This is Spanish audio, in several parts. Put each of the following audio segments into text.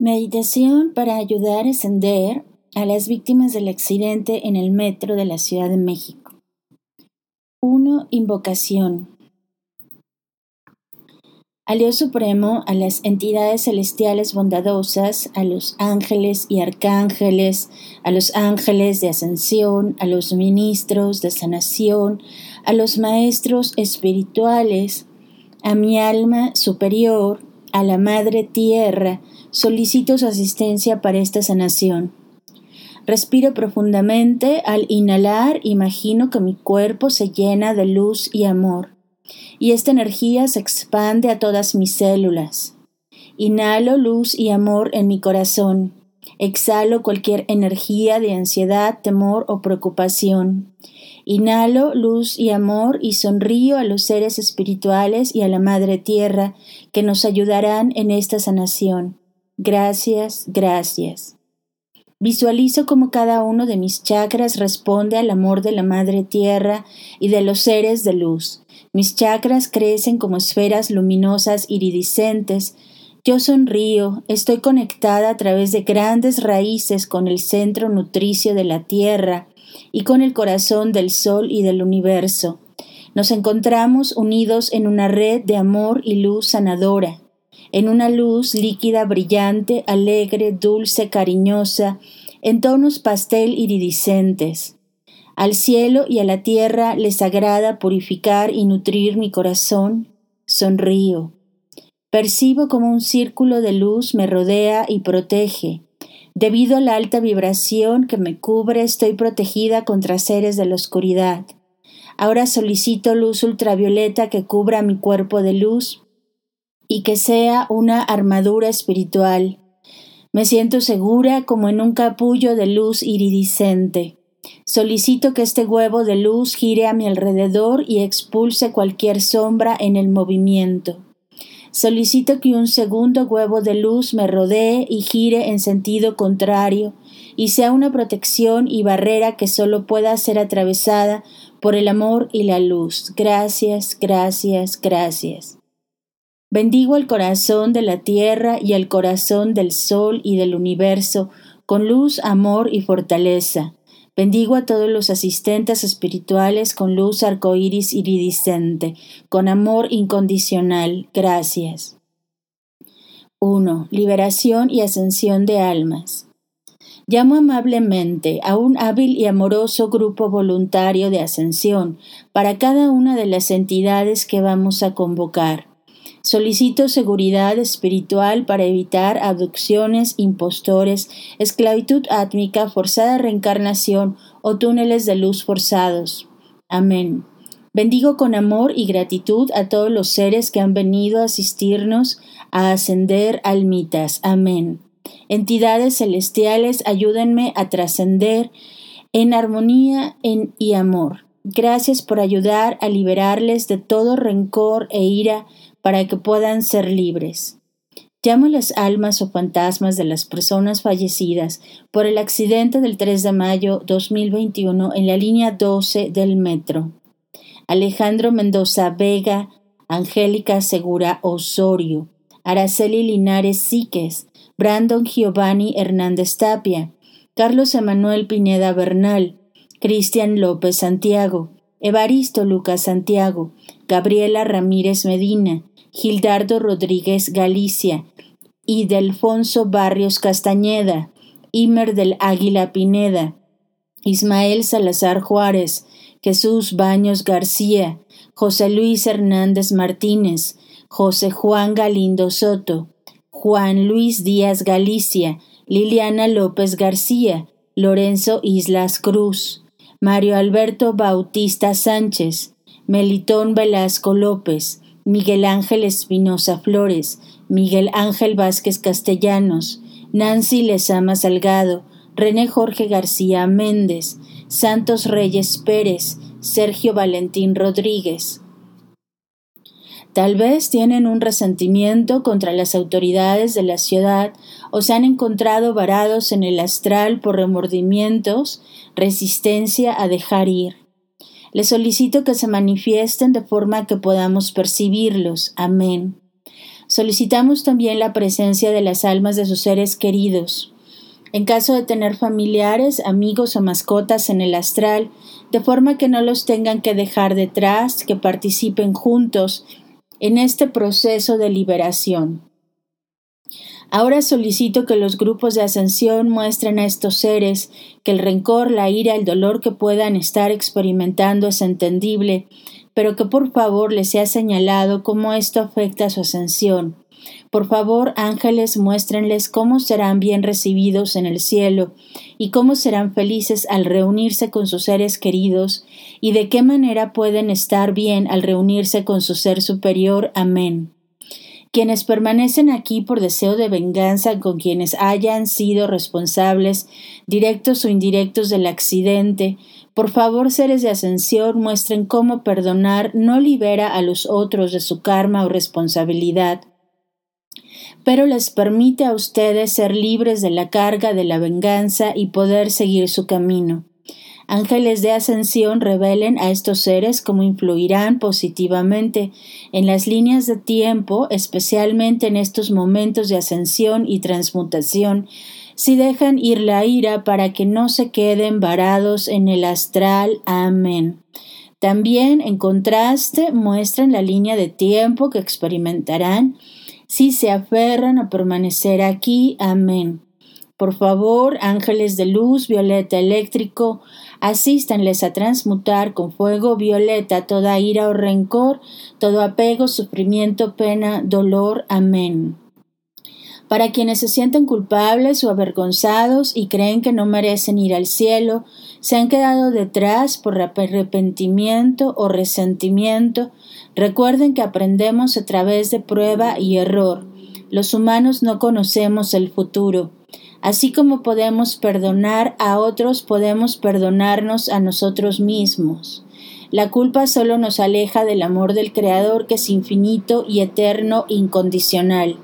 Meditación para ayudar a ascender a las víctimas del accidente en el metro de la Ciudad de México. 1. Invocación. Al Dios Supremo, a las entidades celestiales bondadosas, a los ángeles y arcángeles, a los ángeles de ascensión, a los ministros de sanación, a los maestros espirituales, a mi alma superior, a la Madre Tierra, solicito su asistencia para esta sanación. Respiro profundamente, al inhalar imagino que mi cuerpo se llena de luz y amor, y esta energía se expande a todas mis células. Inhalo luz y amor en mi corazón, exhalo cualquier energía de ansiedad, temor o preocupación. Inhalo luz y amor y sonrío a los seres espirituales y a la Madre Tierra que nos ayudarán en esta sanación. Gracias, gracias. Visualizo como cada uno de mis chakras responde al amor de la Madre Tierra y de los seres de luz. Mis chakras crecen como esferas luminosas iridiscentes. Yo sonrío, estoy conectada a través de grandes raíces con el centro nutricio de la Tierra y con el corazón del Sol y del universo. Nos encontramos unidos en una red de amor y luz sanadora en una luz líquida, brillante, alegre, dulce, cariñosa, en tonos pastel iridiscentes. Al cielo y a la tierra les agrada purificar y nutrir mi corazón. Sonrío. Percibo como un círculo de luz me rodea y protege. Debido a la alta vibración que me cubre, estoy protegida contra seres de la oscuridad. Ahora solicito luz ultravioleta que cubra mi cuerpo de luz y que sea una armadura espiritual. Me siento segura como en un capullo de luz iridiscente. Solicito que este huevo de luz gire a mi alrededor y expulse cualquier sombra en el movimiento. Solicito que un segundo huevo de luz me rodee y gire en sentido contrario y sea una protección y barrera que solo pueda ser atravesada por el amor y la luz. Gracias, gracias, gracias. Bendigo el corazón de la tierra y el corazón del sol y del universo, con luz, amor y fortaleza. Bendigo a todos los asistentes espirituales con luz arcoíris iridiscente, con amor incondicional. Gracias. 1. Liberación y ascensión de almas. Llamo amablemente a un hábil y amoroso grupo voluntario de ascensión para cada una de las entidades que vamos a convocar. Solicito seguridad espiritual para evitar abducciones, impostores, esclavitud átmica, forzada reencarnación o túneles de luz forzados. Amén. Bendigo con amor y gratitud a todos los seres que han venido a asistirnos a ascender almitas. Amén. Entidades celestiales, ayúdenme a trascender en armonía en, y amor. Gracias por ayudar a liberarles de todo rencor e ira para que puedan ser libres. Llamo las almas o fantasmas de las personas fallecidas por el accidente del 3 de mayo 2021 en la línea 12 del metro. Alejandro Mendoza Vega, Angélica Segura Osorio, Araceli Linares Síquez, Brandon Giovanni Hernández Tapia, Carlos Emanuel Pineda Bernal, Cristian López Santiago, Evaristo Lucas Santiago, Gabriela Ramírez Medina, Gildardo Rodríguez Galicia, y Delfonso Barrios Castañeda, Imer del Águila Pineda, Ismael Salazar Juárez, Jesús Baños García, José Luis Hernández Martínez, José Juan Galindo Soto, Juan Luis Díaz Galicia, Liliana López García, Lorenzo Islas Cruz, Mario Alberto Bautista Sánchez, Melitón Velasco López, Miguel Ángel Espinosa Flores, Miguel Ángel Vázquez Castellanos, Nancy Lezama Salgado, René Jorge García Méndez, Santos Reyes Pérez, Sergio Valentín Rodríguez. Tal vez tienen un resentimiento contra las autoridades de la ciudad o se han encontrado varados en el astral por remordimientos, resistencia a dejar ir. Les solicito que se manifiesten de forma que podamos percibirlos. Amén. Solicitamos también la presencia de las almas de sus seres queridos. En caso de tener familiares, amigos o mascotas en el astral, de forma que no los tengan que dejar detrás, que participen juntos en este proceso de liberación. Ahora solicito que los grupos de ascensión muestren a estos seres que el rencor, la ira, el dolor que puedan estar experimentando es entendible, pero que por favor les sea señalado cómo esto afecta a su ascensión. Por favor, ángeles, muéstrenles cómo serán bien recibidos en el cielo y cómo serán felices al reunirse con sus seres queridos y de qué manera pueden estar bien al reunirse con su ser superior. Amén. Quienes permanecen aquí por deseo de venganza con quienes hayan sido responsables, directos o indirectos del accidente, por favor, seres de ascensión, muestren cómo perdonar no libera a los otros de su karma o responsabilidad, pero les permite a ustedes ser libres de la carga de la venganza y poder seguir su camino. Ángeles de ascensión revelen a estos seres cómo influirán positivamente en las líneas de tiempo, especialmente en estos momentos de ascensión y transmutación, si dejan ir la ira para que no se queden varados en el astral. Amén. También, en contraste, muestran la línea de tiempo que experimentarán si se aferran a permanecer aquí. Amén. Por favor, ángeles de luz, violeta eléctrico, asístanles a transmutar con fuego violeta toda ira o rencor, todo apego, sufrimiento, pena, dolor. Amén. Para quienes se sienten culpables o avergonzados y creen que no merecen ir al cielo, se han quedado detrás por arrepentimiento o resentimiento, recuerden que aprendemos a través de prueba y error. Los humanos no conocemos el futuro. Así como podemos perdonar a otros, podemos perdonarnos a nosotros mismos. La culpa solo nos aleja del amor del Creador que es infinito y eterno, incondicional.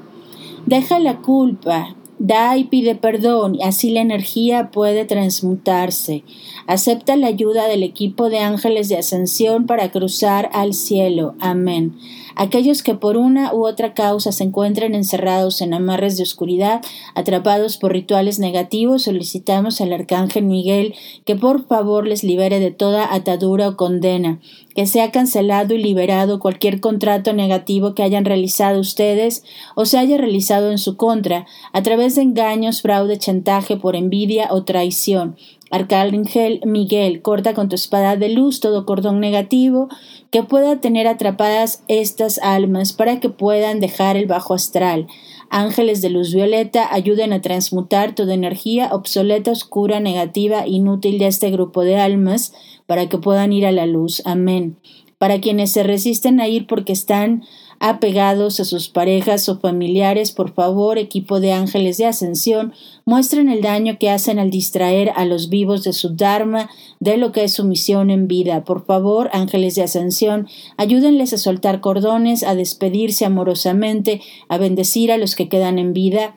Deja la culpa, da y pide perdón, y así la energía puede transmutarse. Acepta la ayuda del equipo de ángeles de ascensión para cruzar al cielo. Amén. Aquellos que por una u otra causa se encuentren encerrados en amarres de oscuridad, atrapados por rituales negativos, solicitamos al Arcángel Miguel que por favor les libere de toda atadura o condena, que sea cancelado y liberado cualquier contrato negativo que hayan realizado ustedes o se haya realizado en su contra, a través de engaños, fraude, chantaje por envidia o traición, Arcángel Miguel, corta con tu espada de luz todo cordón negativo que pueda tener atrapadas estas almas para que puedan dejar el bajo astral. Ángeles de luz violeta ayuden a transmutar toda energía obsoleta, oscura, negativa, inútil de este grupo de almas para que puedan ir a la luz. Amén. Para quienes se resisten a ir porque están apegados a sus parejas o familiares, por favor, equipo de ángeles de ascensión, muestren el daño que hacen al distraer a los vivos de su Dharma, de lo que es su misión en vida. Por favor, ángeles de ascensión, ayúdenles a soltar cordones, a despedirse amorosamente, a bendecir a los que quedan en vida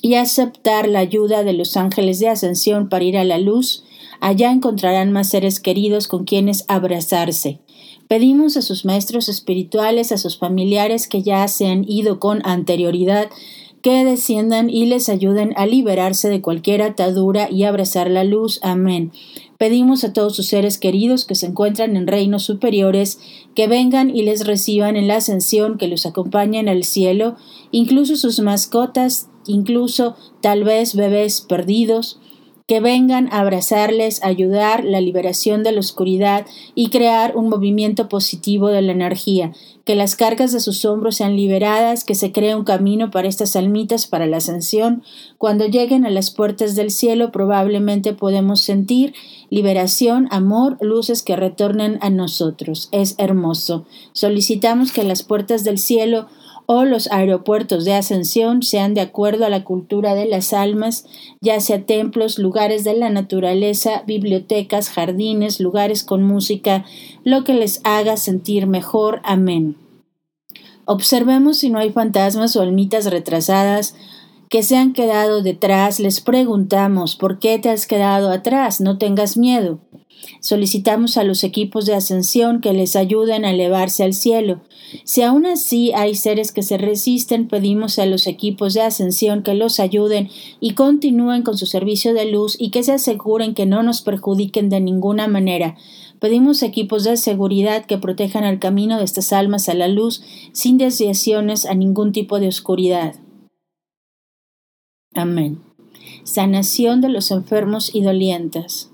y aceptar la ayuda de los ángeles de ascensión para ir a la luz. Allá encontrarán más seres queridos con quienes abrazarse. Pedimos a sus maestros espirituales, a sus familiares que ya se han ido con anterioridad, que desciendan y les ayuden a liberarse de cualquier atadura y abrazar la luz. Amén. Pedimos a todos sus seres queridos que se encuentran en reinos superiores que vengan y les reciban en la ascensión, que los acompañen al cielo, incluso sus mascotas, incluso tal vez bebés perdidos, que vengan a abrazarles, ayudar la liberación de la oscuridad y crear un movimiento positivo de la energía, que las cargas de sus hombros sean liberadas, que se cree un camino para estas almitas para la ascensión. Cuando lleguen a las puertas del cielo probablemente podemos sentir liberación, amor, luces que retornen a nosotros. Es hermoso. Solicitamos que las puertas del cielo o los aeropuertos de ascensión sean de acuerdo a la cultura de las almas, ya sea templos, lugares de la naturaleza, bibliotecas, jardines, lugares con música, lo que les haga sentir mejor. Amén. Observemos si no hay fantasmas o almitas retrasadas que se han quedado detrás. Les preguntamos ¿por qué te has quedado atrás? No tengas miedo. Solicitamos a los equipos de ascensión que les ayuden a elevarse al cielo. Si aún así hay seres que se resisten, pedimos a los equipos de ascensión que los ayuden y continúen con su servicio de luz y que se aseguren que no nos perjudiquen de ninguna manera. Pedimos equipos de seguridad que protejan el camino de estas almas a la luz sin desviaciones a ningún tipo de oscuridad. Amén. Sanación de los enfermos y dolientes.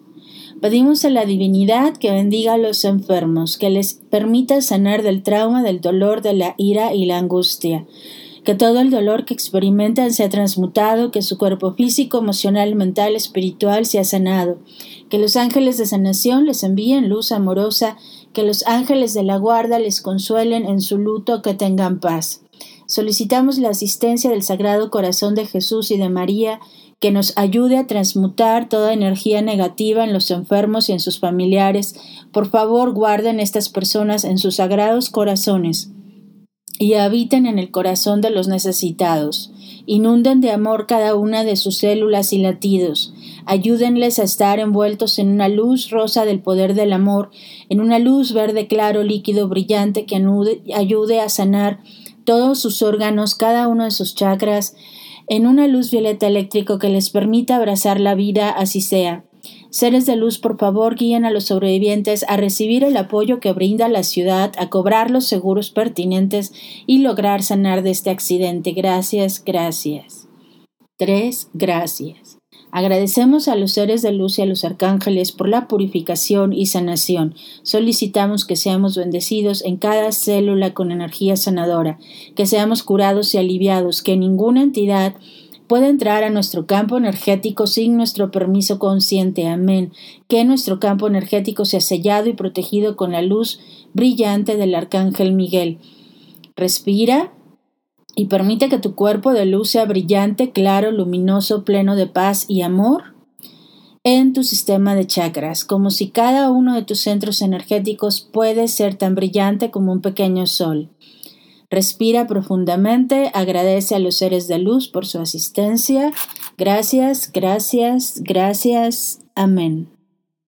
Pedimos a la divinidad que bendiga a los enfermos, que les permita sanar del trauma, del dolor, de la ira y la angustia. Que todo el dolor que experimentan sea transmutado, que su cuerpo físico, emocional, mental, espiritual sea sanado. Que los ángeles de sanación les envíen luz amorosa, que los ángeles de la guarda les consuelen en su luto, que tengan paz. Solicitamos la asistencia del Sagrado Corazón de Jesús y de María, que nos ayude a transmutar toda energía negativa en los enfermos y en sus familiares. Por favor, guarden estas personas en sus sagrados corazones y habiten en el corazón de los necesitados. Inunden de amor cada una de sus células y latidos. Ayúdenles a estar envueltos en una luz rosa del poder del amor, en una luz verde claro, líquido, brillante que ayude a sanar todos sus órganos, cada uno de sus chakras, en una luz violeta eléctrico que les permita abrazar la vida así sea. Seres de luz, por favor, guíen a los sobrevivientes a recibir el apoyo que brinda la ciudad, a cobrar los seguros pertinentes y lograr sanar de este accidente. Gracias, gracias. Tres, gracias. Agradecemos a los seres de luz y a los arcángeles por la purificación y sanación. Solicitamos que seamos bendecidos en cada célula con energía sanadora, que seamos curados y aliviados, que ninguna entidad pueda entrar a nuestro campo energético sin nuestro permiso consciente. Amén. Que nuestro campo energético sea sellado y protegido con la luz brillante del arcángel Miguel. Respira y permite que tu cuerpo de luz sea brillante, claro, luminoso, pleno de paz y amor en tu sistema de chakras, como si cada uno de tus centros energéticos puede ser tan brillante como un pequeño sol. Respira profundamente, agradece a los seres de luz por su asistencia. Gracias, gracias, gracias. Amén.